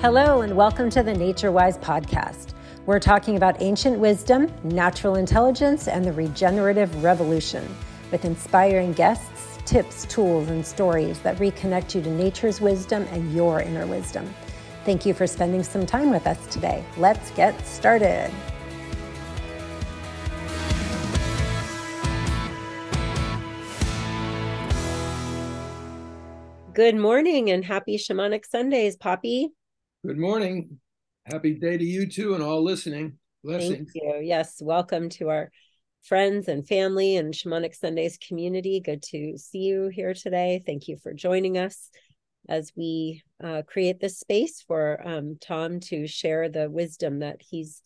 Hello, and welcome to the Nature Wise podcast. We're talking about ancient wisdom, natural intelligence, and the regenerative revolution with inspiring guests, tips, tools, and stories that reconnect you to nature's wisdom and your inner wisdom. Thank you for spending some time with us today. Let's get started. Good morning and happy shamanic Sundays, Poppy. Good morning. Happy day to you too and all listening. Blessings. Thank you. Yes, welcome to our friends and family and Shamanic Sundays community. Good to see you here today. Thank you for joining us as we uh, create this space for um, Tom to share the wisdom that he's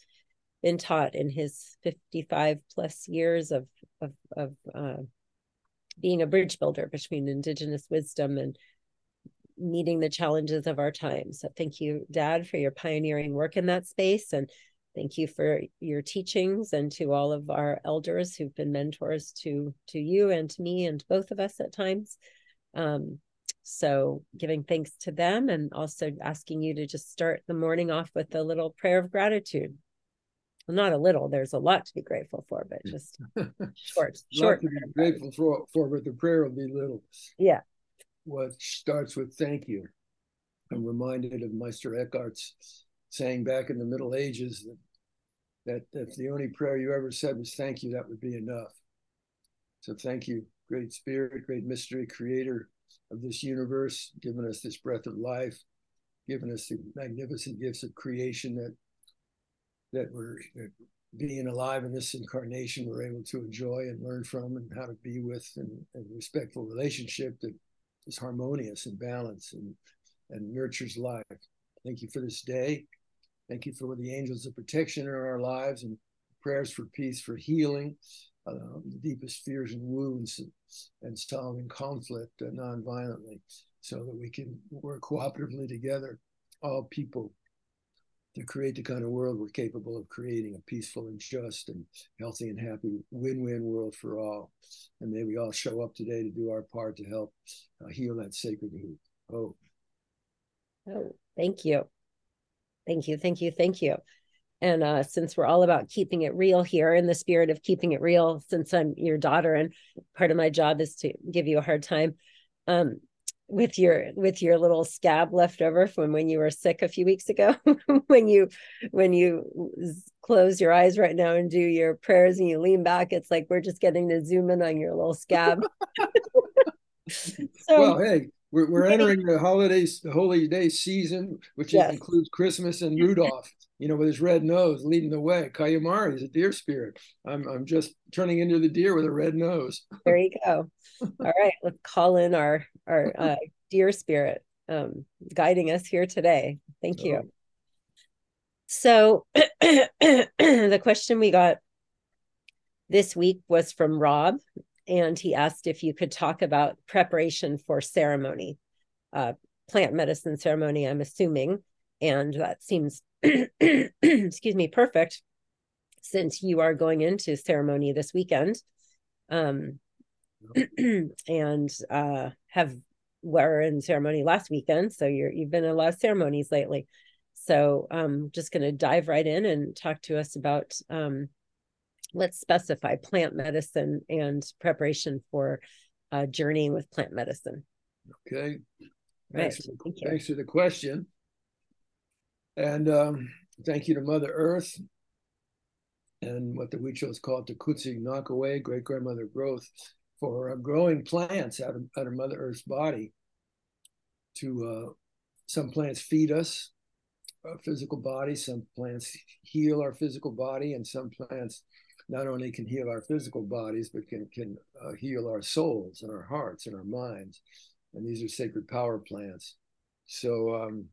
been taught in his 55 plus years of of, of uh, being a bridge builder between Indigenous wisdom and meeting the challenges of our time. So thank you, Dad, for your pioneering work in that space. And thank you for your teachings and to all of our elders who've been mentors to to you and to me and both of us at times. Um, so giving thanks to them and also asking you to just start the morning off with a little prayer of gratitude. Well, not a little, there's a lot to be grateful for, but just short, short. to be grateful for, for, but the prayer will be little. Yeah what starts with thank you. I'm reminded of Meister Eckhart's saying back in the Middle Ages that, that if the only prayer you ever said was thank you, that would be enough. So thank you, great spirit, great mystery, creator of this universe, giving us this breath of life, giving us the magnificent gifts of creation that that we're that being alive in this incarnation we're able to enjoy and learn from and how to be with and, and respectful relationship that is harmonious and balanced and, and nurtures life. Thank you for this day. Thank you for the angels of protection in our lives and prayers for peace, for healing, uh, the deepest fears and wounds, and, and solving conflict uh, nonviolently so that we can work cooperatively together, all people, to create the kind of world we're capable of creating a peaceful and just and healthy and happy win-win world for all. And may we all show up today to do our part to help uh, heal that sacred root oh. Oh thank you. Thank you thank you thank you. And uh, since we're all about keeping it real here in the spirit of keeping it real since i'm your daughter and part of my job is to give you a hard time um, with your with your little scab left over from when you were sick a few weeks ago when you when you close your eyes right now and do your prayers and you lean back it's like we're just getting to zoom in on your little scab so, well hey we're, we're entering the holidays the holy day season which yes. includes christmas and rudolph you know with his red nose leading the way Kauyumari is a deer spirit i'm i'm just turning into the deer with a red nose there you go all right let's call in our our uh, deer spirit um, guiding us here today. Thank you. Oh. So, the question we got this week was from Rob, and he asked if you could talk about preparation for ceremony, uh, plant medicine ceremony, I'm assuming. And that seems, excuse me, perfect since you are going into ceremony this weekend. Um, and uh, have were in ceremony last weekend. So you're you've been in a lot of ceremonies lately. So I'm um, just going to dive right in and talk to us about um, let's specify plant medicine and preparation for uh, journeying with plant medicine. Okay. Right. Thanks, for, thanks for the question. And um, thank you to Mother Earth and what the Huichols call Takutsi Nakawe, great grandmother growth, for uh, growing plants out of, out of Mother Earth's body. To uh, some plants feed us, our physical body. Some plants heal our physical body, and some plants not only can heal our physical bodies, but can can uh, heal our souls and our hearts and our minds. And these are sacred power plants. So, um,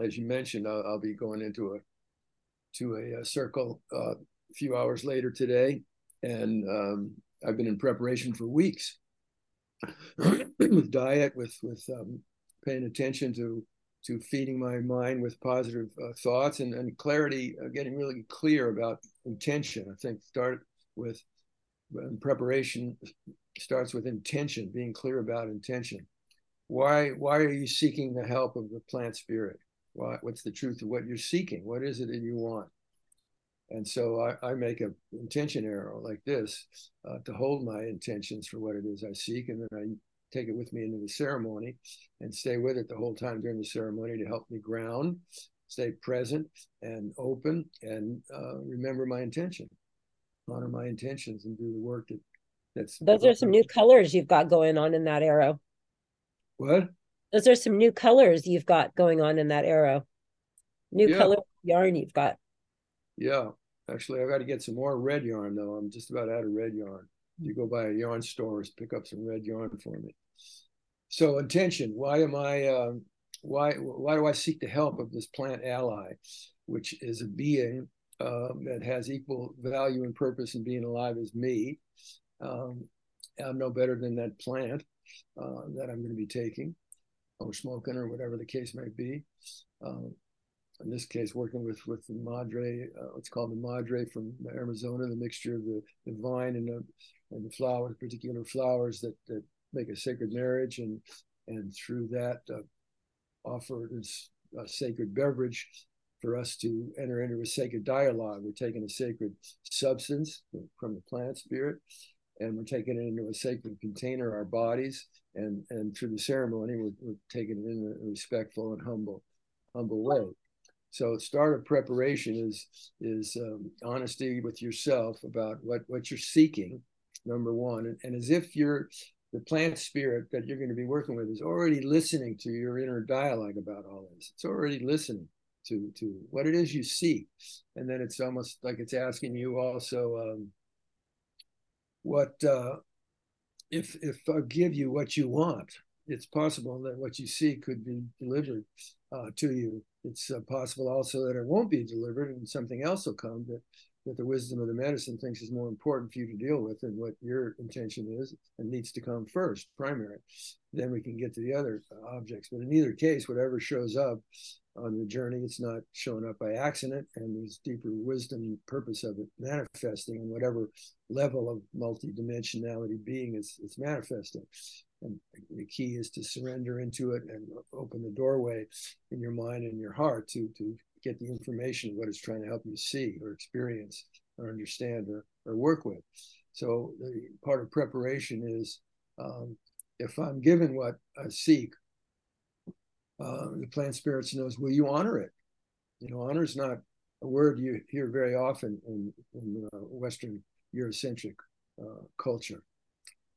as you mentioned, I'll, I'll, be going into a to a, a circle uh, a few hours later today, and um, I've been in preparation for weeks with diet, with with um, paying attention to to feeding my mind with positive uh, thoughts and, and clarity, uh, getting really clear about intention. I think start with preparation starts with intention, being clear about intention. Why why are you seeking the help of the plant spirit? Why, what's the truth of what you're seeking? What is it that you want? And so I, I make an intention arrow like this uh, to hold my intentions for what it is I seek. And then I take it with me into the ceremony and stay with it the whole time during the ceremony to help me ground, stay present and open, and uh, remember my intention, honor my intentions, and do the work that that's. Those are some new colors you've got going on in that arrow. What? Those are some new colors you've got going on in that arrow. New yeah. color yarn you've got. Yeah, actually, I got to get some more red yarn though. I'm just about out of red yarn. You go by a yarn store, and pick up some red yarn for me. So intention. Why am I? Uh, why why do I seek the help of this plant ally, which is a being um, that has equal value and purpose in being alive as me? Um, I'm no better than that plant uh, that I'm going to be taking or smoking or whatever the case may be. Um, in this case, working with with the madre, uh, what's called the madre from Arizona, the mixture of the, the vine and the and the flowers, particular flowers that that make a sacred marriage, and and through that uh, offer this uh, sacred beverage for us to enter into a sacred dialogue. We're taking a sacred substance from the plant spirit, and we're taking it into a sacred container, our bodies, and and through the ceremony, we're, we're taking it in a respectful and humble humble way. So start of preparation is is um, honesty with yourself about what what you're seeking, number one, and, and as if you're the plant spirit that you're going to be working with is already listening to your inner dialogue about all this. It's already listening to to what it is you seek, and then it's almost like it's asking you also um, what uh, if if I give you what you want. It's possible that what you seek could be delivered uh, to you it's uh, possible also that it won't be delivered and something else will come that, that the wisdom of the medicine thinks is more important for you to deal with than what your intention is and needs to come first, primary. Then we can get to the other objects. But in either case, whatever shows up on the journey, it's not showing up by accident, and there's deeper wisdom and purpose of it manifesting in whatever level of multidimensionality being is, is manifesting. And the key is to surrender into it and open the doorway in your mind and your heart to to get the information what it's trying to help you see or experience or understand or, or work with. So the part of preparation is um, if I'm given what I seek, uh, the plant spirits knows, will you honor it? You know, honor is not a word you hear very often in, in uh, Western Eurocentric uh, culture,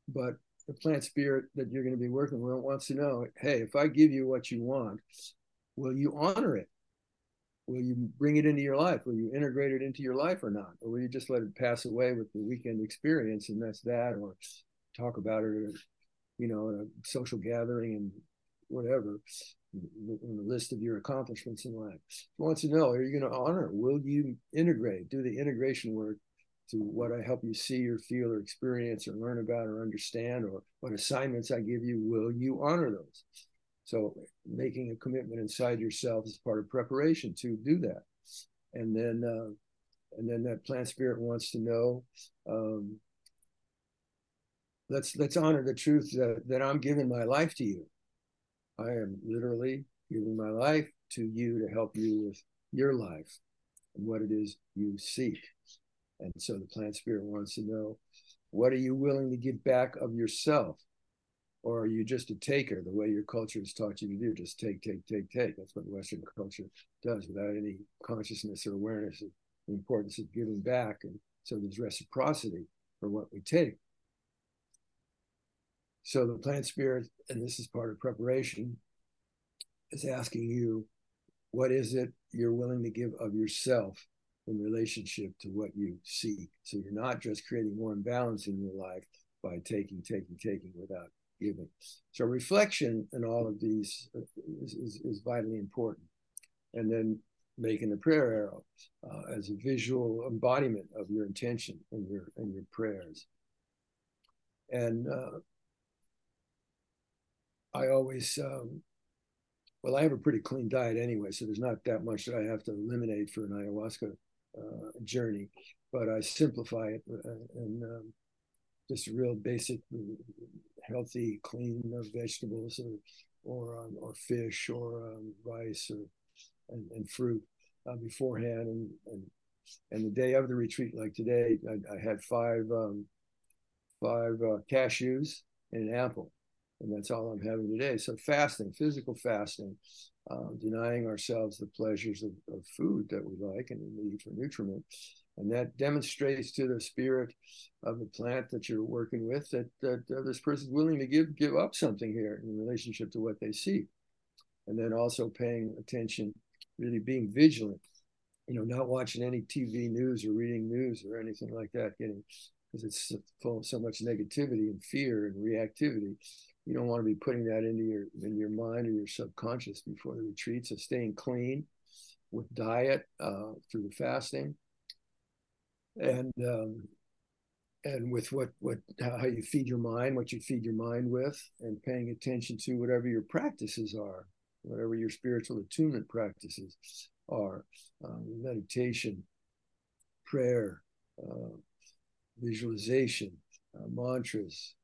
but the plant spirit that you're going to be working with wants to know hey if i give you what you want will you honor it will you bring it into your life? Will you integrate it into your life or not? Or will you just let it pass away with the weekend experience and that's that or talk about it you know at a social gathering and whatever in the list of your accomplishments in life? Wants to know are you going to honor will you integrate do the integration work to what I help you see or feel or experience or learn about or understand, or what assignments I give you, will you honor those? So making a commitment inside yourself is part of preparation to do that. And then, uh, and then that plant spirit wants to know. Um, let's let's honor the truth that, that I'm giving my life to you. I am literally giving my life to you to help you with your life and what it is you seek. And so the plant spirit wants to know what are you willing to give back of yourself? Or are you just a taker the way your culture has taught you to do? Just take, take, take, take. That's what Western culture does without any consciousness or awareness of the importance of giving back. And so there's reciprocity for what we take. So the plant spirit, and this is part of preparation, is asking you, what is it you're willing to give of yourself in relationship to what you seek. So you're not just creating more imbalance in your life by taking, taking, taking without giving. So reflection in all of these is, is, is vitally important. And then making the prayer arrow uh, as a visual embodiment of your intention and your and your prayers. And uh, I always um, well, I have a pretty clean diet anyway, so there's not that much that I have to eliminate for an ayahuasca uh, journey, but I simplify it uh, and um, just real basic, healthy, clean vegetables or or, um, or fish or um, rice or and, and fruit uh, beforehand. And, and and the day of the retreat, like today, I, I had five um, five uh, cashews and an apple, and that's all I'm having today. So fasting, physical fasting, uh, denying ourselves the pleasures of, of, food that we like and the need for nutriment. And that demonstrates to the spirit of the plant that you're working with that, that uh, this person's willing to give give up something here in relationship to what they see. And then also paying attention, really being vigilant, you know, not watching any TV news or reading news or anything like that, getting because it's full of so much negativity and fear and reactivity you don't want to be putting that into your in your mind or your subconscious before the retreat. So staying clean with diet uh, through the fasting, and um, and with what what how you feed your mind, what you feed your mind with, and paying attention to whatever your practices are, whatever your spiritual attunement practices are, um, meditation, prayer, uh, visualization, uh, mantras,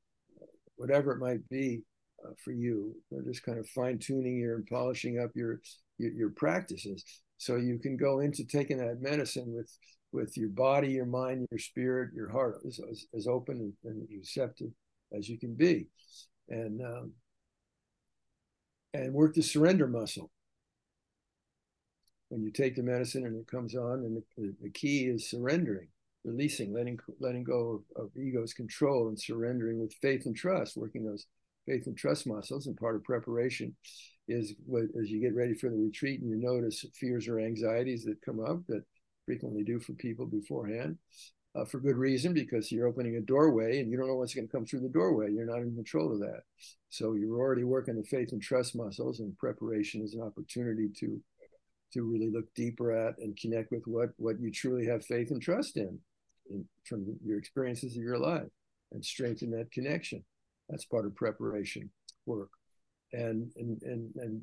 whatever it might be uh, for you. Just kind of fine tuning your and polishing up your, your, your practices, so you can go into taking that medicine with with your body, your mind, your spirit, your heart as, as, open and, and, receptive as you can be, and um, and work the surrender muscle. When you take the medicine and it comes on, and the, the key is surrendering releasing, letting letting go of, of ego's control and surrendering with faith and trust, working those faith and trust muscles. And part of preparation is what as you get ready for the retreat and you notice fears or anxieties that come up that frequently do for people beforehand. Uh, for good reason, because you're opening a doorway and you don't know what's going to come through the doorway. You're not in control of that. So you're already working the faith and trust muscles, and preparation is an opportunity to to really look deeper at and connect with what what you truly have faith and trust in in, from your experiences of your life and strengthen that connection. That's part of preparation work. And, and, and, and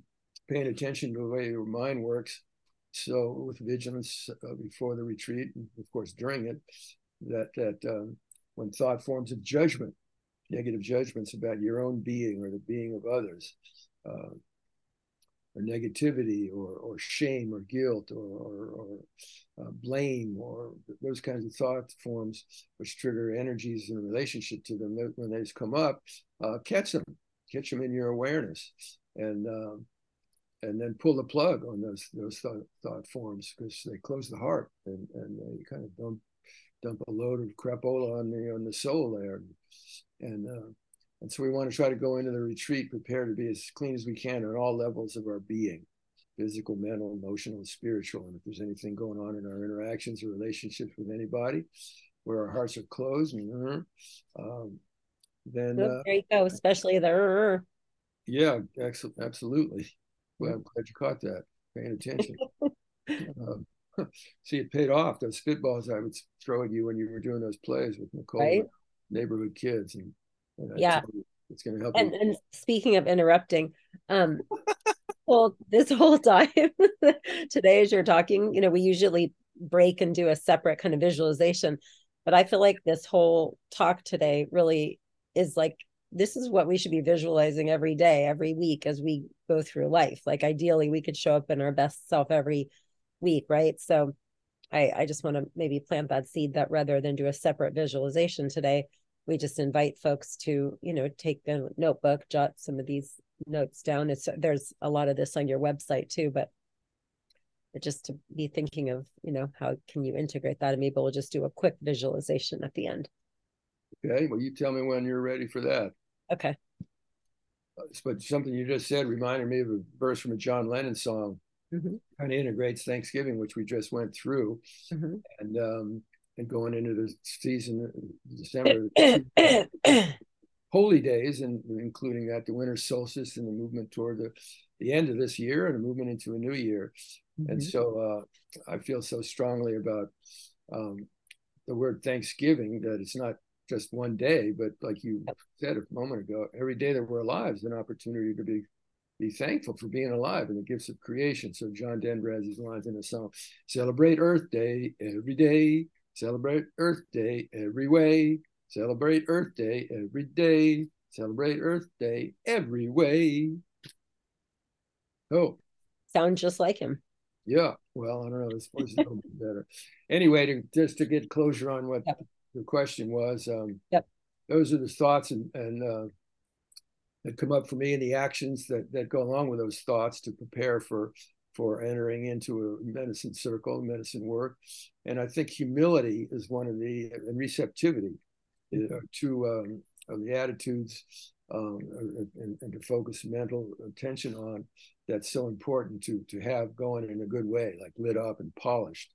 paying attention to the way your mind works. So with vigilance uh, before the retreat, and of course during it, that, that um, when thought forms a judgment, negative judgments about your own being or the being of others, uh, or negativity or, or shame or guilt or, or, or uh, blame or those kinds of thought forms which trigger energies in relationship to them when they come up uh, catch them catch them in your awareness. And um, and then pull the plug on those those thought, thought forms because they close the heart and and they kind of dump dump a load of crapola on the on the soul there and uh, and so we want to try to go into the retreat prepared to be as clean as we can on all levels of our being physical, mental, emotional, spiritual. And if there's anything going on in our interactions or relationships with anybody where our hearts are closed, and, um, then uh, there you go, especially the. Yeah, absolutely. Well, I'm glad you caught that. Paying attention. um, see, it paid off. Those spitballs I would throw at you when you were doing those plays with Nicole, right? neighborhood kids, and yeah it's going to help and, and speaking of interrupting um well this whole time today as you're talking you know we usually break and do a separate kind of visualization but i feel like this whole talk today really is like this is what we should be visualizing every day every week as we go through life. Like ideally we could show up in our best self every week right? So i i just want to maybe plant that seed that rather than do a separate visualization today we just invite folks to you know take a notebook jot some of these notes down. It's there's a lot of this on your website too but just to be thinking of you know how can you integrate that? And maybe we'll just do a quick visualization at the end. Okay well you tell me when you're ready for that okay uh, but something you just said reminded me of a verse from a john lennon song mm-hmm. kind of integrates thanksgiving which we just went through mm-hmm. and um and going into the season December holy days and including that the winter solstice and the movement toward the, the end of this year and a movement into a new year mm-hmm. and so uh, I feel so strongly about um, the word Thanksgiving that it's not just one day but like you said a moment ago every day that we're alive is an opportunity to be be thankful for being alive and the gifts of creation. So John Denver has these lines in a song: "Celebrate Earth Day every day, Celebrate Earth Day every way. Celebrate Earth Day every day. Celebrate Earth Day every way. Oh. Sounds just like him. Yeah. Well, I don't know. It's a little bit better. Anyway, to, just to get closure on what yep. The question was. Um, yep. Those are the thoughts and, and uh, that come up for me and the actions that, that go along with those thoughts to prepare for for entering into a medicine circle, medicine work. And I think humility is one of the and receptivity are two um, of the attitudes um, and, and, to focus mental attention on that's so important to to have going in a good way, like lit up and polished.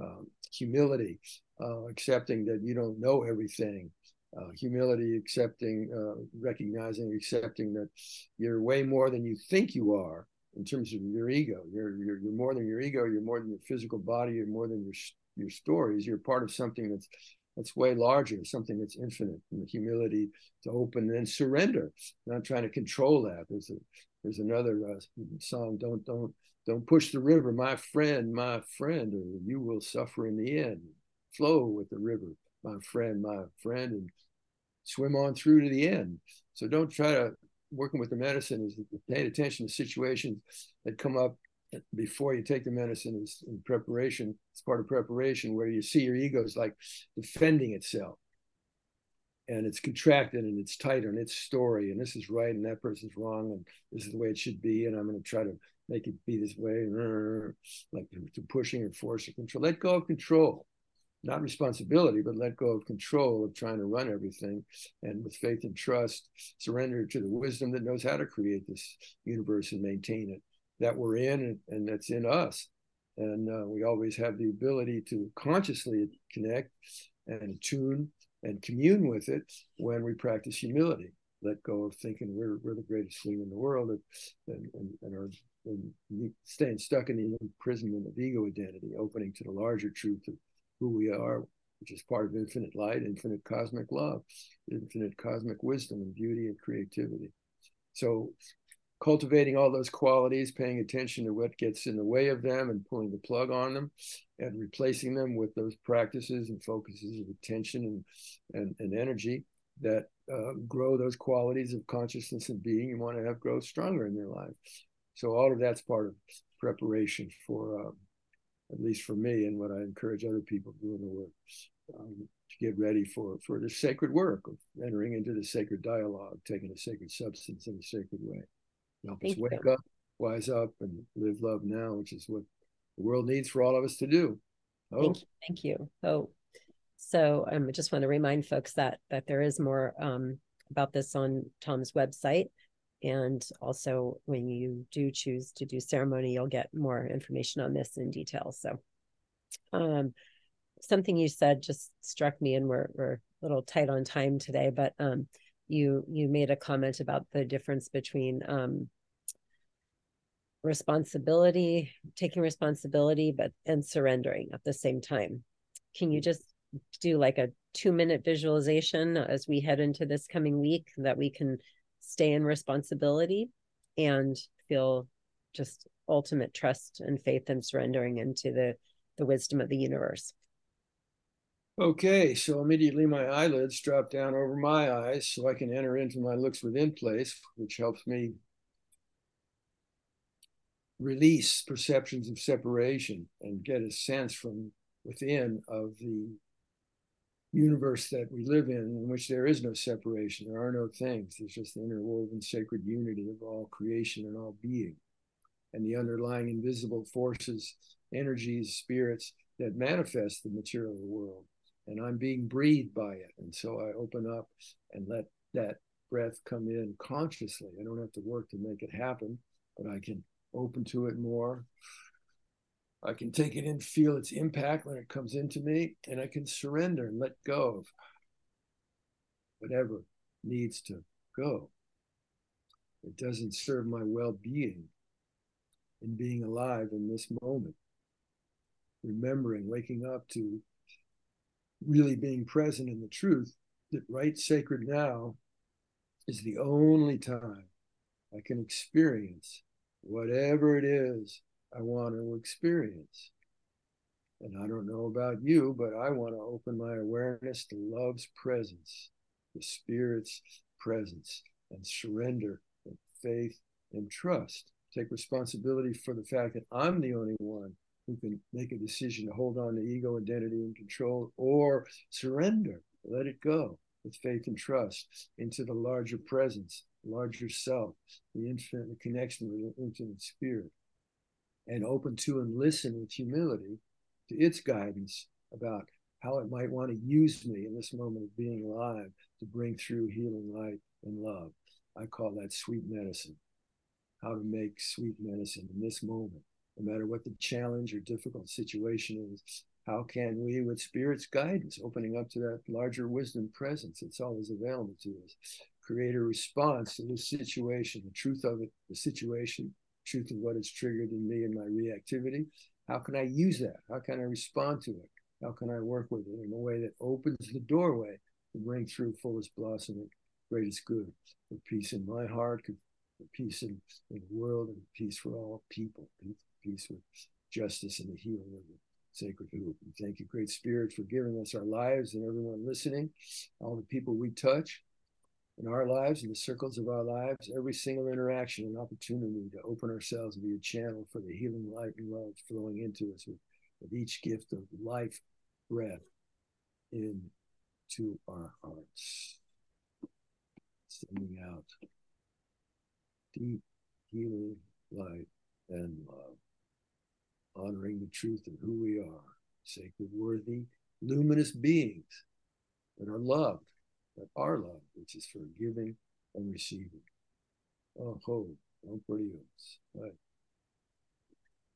Um, humility, uh, accepting that you don't know everything. Uh, humility, accepting, uh, recognizing, accepting that you're way more than you think you are in terms of your ego. You're, you're you're more than your ego. You're more than your physical body. You're more than your your stories. You're part of something that's that's way larger, something that's infinite. And the humility to open and surrender, not trying to control that. There's a there's another uh, song. Don't don't don't push the river, my friend, my friend, or you will suffer in the end. Flow with the river, my friend, my friend, and swim on through to the end. So don't try to working with the medicine is paying attention to situations that come up before you take the medicine is in preparation. It's part of preparation where you see your ego is like defending itself. And it's contracted and it's tight on its story, and this is right, and that person's wrong, and this is the way it should be, and I'm going to try to make it be this way, like to pushing or forcing control. Let go of control not responsibility, but let go of control of trying to run everything. And with faith and trust, surrender to the wisdom that knows how to create this universe and maintain it that we're in and, and that's in us. And uh, we always have the ability to consciously connect and tune and commune with it when we practice humility. Let go of thinking we're, we're the greatest thing in the world and, and, and, and are and staying stuck in the imprisonment of ego identity, opening to the larger truth of who we are, which is part of infinite light, infinite cosmic love, infinite cosmic wisdom and beauty and creativity. So cultivating all those qualities, paying attention to what gets in the way of them and pulling the plug on them and replacing them with those practices and focuses of attention and, and, and energy that uh, grow those qualities of consciousness and being you want to have grow stronger in their life. So all of that's part of preparation for uh, at least for me, and what I encourage other people to do in the work, um, to get ready for for the sacred work of entering into the sacred dialogue, taking a sacred substance in a sacred way. Help Thank us wake you. up, wise up, and live love now, which is what the world needs for all of us to do. Oh. Thank you. Thank you. Oh, so um, I just want to remind folks that that there is more um, about this on Tom's website. And also, when you do choose to do ceremony, you'll get more information on this in detail. So, um, something you said just struck me, and we're we're a little tight on time today, but um, you you made a comment about the difference between um, responsibility, taking responsibility, but and surrendering at the same time. Can you just do like a two minute visualization as we head into this coming week that we can stay in responsibility and feel just ultimate trust and faith and surrendering into the the wisdom of the universe. Okay so immediately my eyelids drop down over my eyes so i can enter into my looks within place which helps me release perceptions of separation and get a sense from within of the universe that we live in, in which there is no separation, there are no things. There's just the interwoven sacred unity of all creation and all being, and the underlying invisible forces, energies, spirits that manifest the material world. And I'm being breathed by it. And so I open up and let that breath come in consciously. I don't have to work to make it happen, but I can open to it more I can take it in, feel its impact when it comes into me, and I can surrender and let go of whatever needs to go. It doesn't serve my well being in being alive in this moment. Remembering, waking up to really being present in the truth that right sacred now is the only time I can experience whatever it is I want to experience. And I don't know about you, but I want to open my awareness to love's presence, the Spirit's presence, and surrender and faith and trust. take responsibility for the fact that I'm the only one who can make a decision to hold on to ego, identity, and control, or surrender, let it go with faith and trust into the larger presence, larger self, the infinite connection with the infinite spirit, and open to and listen with humility to its guidance about how it might want to use me in this moment of being alive to bring through healing light and love. I call that sweet medicine. How to make sweet medicine in this moment, no matter what the challenge or difficult situation is. How can we, with Spirit's guidance, opening up to that larger wisdom presence that's always available to us, create a response to this situation, the truth of it, the situation, truth of what has triggered in me and my reactivity? How can I use that? How can I respond to it? How can I work with it in a way that opens the doorway to bring through fullest blossoming, greatest good, for peace in my heart, for peace in, in the world, and peace for all people, peace with justice and the healing of the sacred hoop. And thank you, Great Spirit, for giving us our lives and everyone listening, all the people we touch in our lives, in the circles of our lives, every single interaction, an opportunity to open ourselves and be a channel for the healing light and love flowing into us with, with each gift of life breath into our hearts, sending out deep healing light and love, honoring the truth of who we are, sacred, worthy, luminous beings that are loved, that our love, which is for giving and receiving. Oh, ho, oh, Right.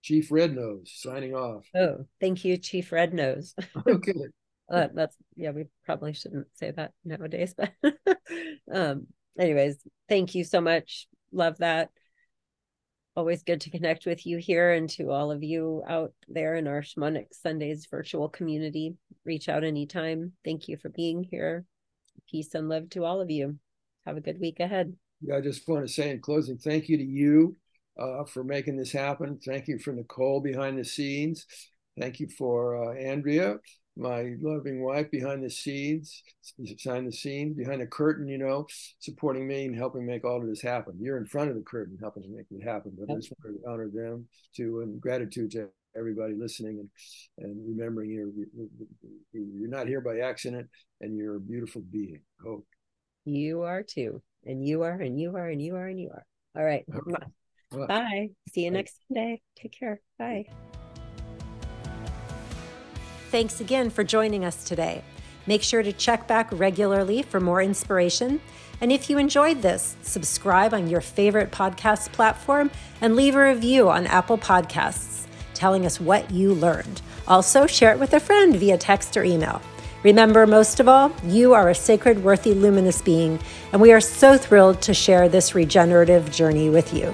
Chief Red Nose signing off. Oh, thank you, Chief Red Nose. okay. Uh, that's yeah, we probably shouldn't say that nowadays, but um, anyways, thank you so much. Love that. Always good to connect with you here and to all of you out there in our Shamanic Sundays virtual community. Reach out anytime. Thank you for being here. Peace and love to all of you. Have a good week ahead. Yeah, I just want to say in closing, thank you to you uh, for making this happen. Thank you for Nicole behind the scenes. Thank you for uh, Andrea, my loving wife behind the scenes, behind the scenes, behind the curtain, you know, supporting me and helping make all of this happen. You're in front of the curtain helping to make it happen. But I just want to honor them too and gratitude to everybody listening and, and remembering you're, you're not here by accident and you're a beautiful being. Hope. You are too. And you are, and you are, and you are, and you are. All right. Okay. Bye. See you next Sunday. Take care. Bye. Thanks again for joining us today. Make sure to check back regularly for more inspiration. And if you enjoyed this, subscribe on your favorite podcast platform and leave a review on Apple Podcasts telling us what you learned. Also, share it with a friend via text or email. Remember, most of all, you are a sacred, worthy, luminous being, and we are so thrilled to share this regenerative journey with you.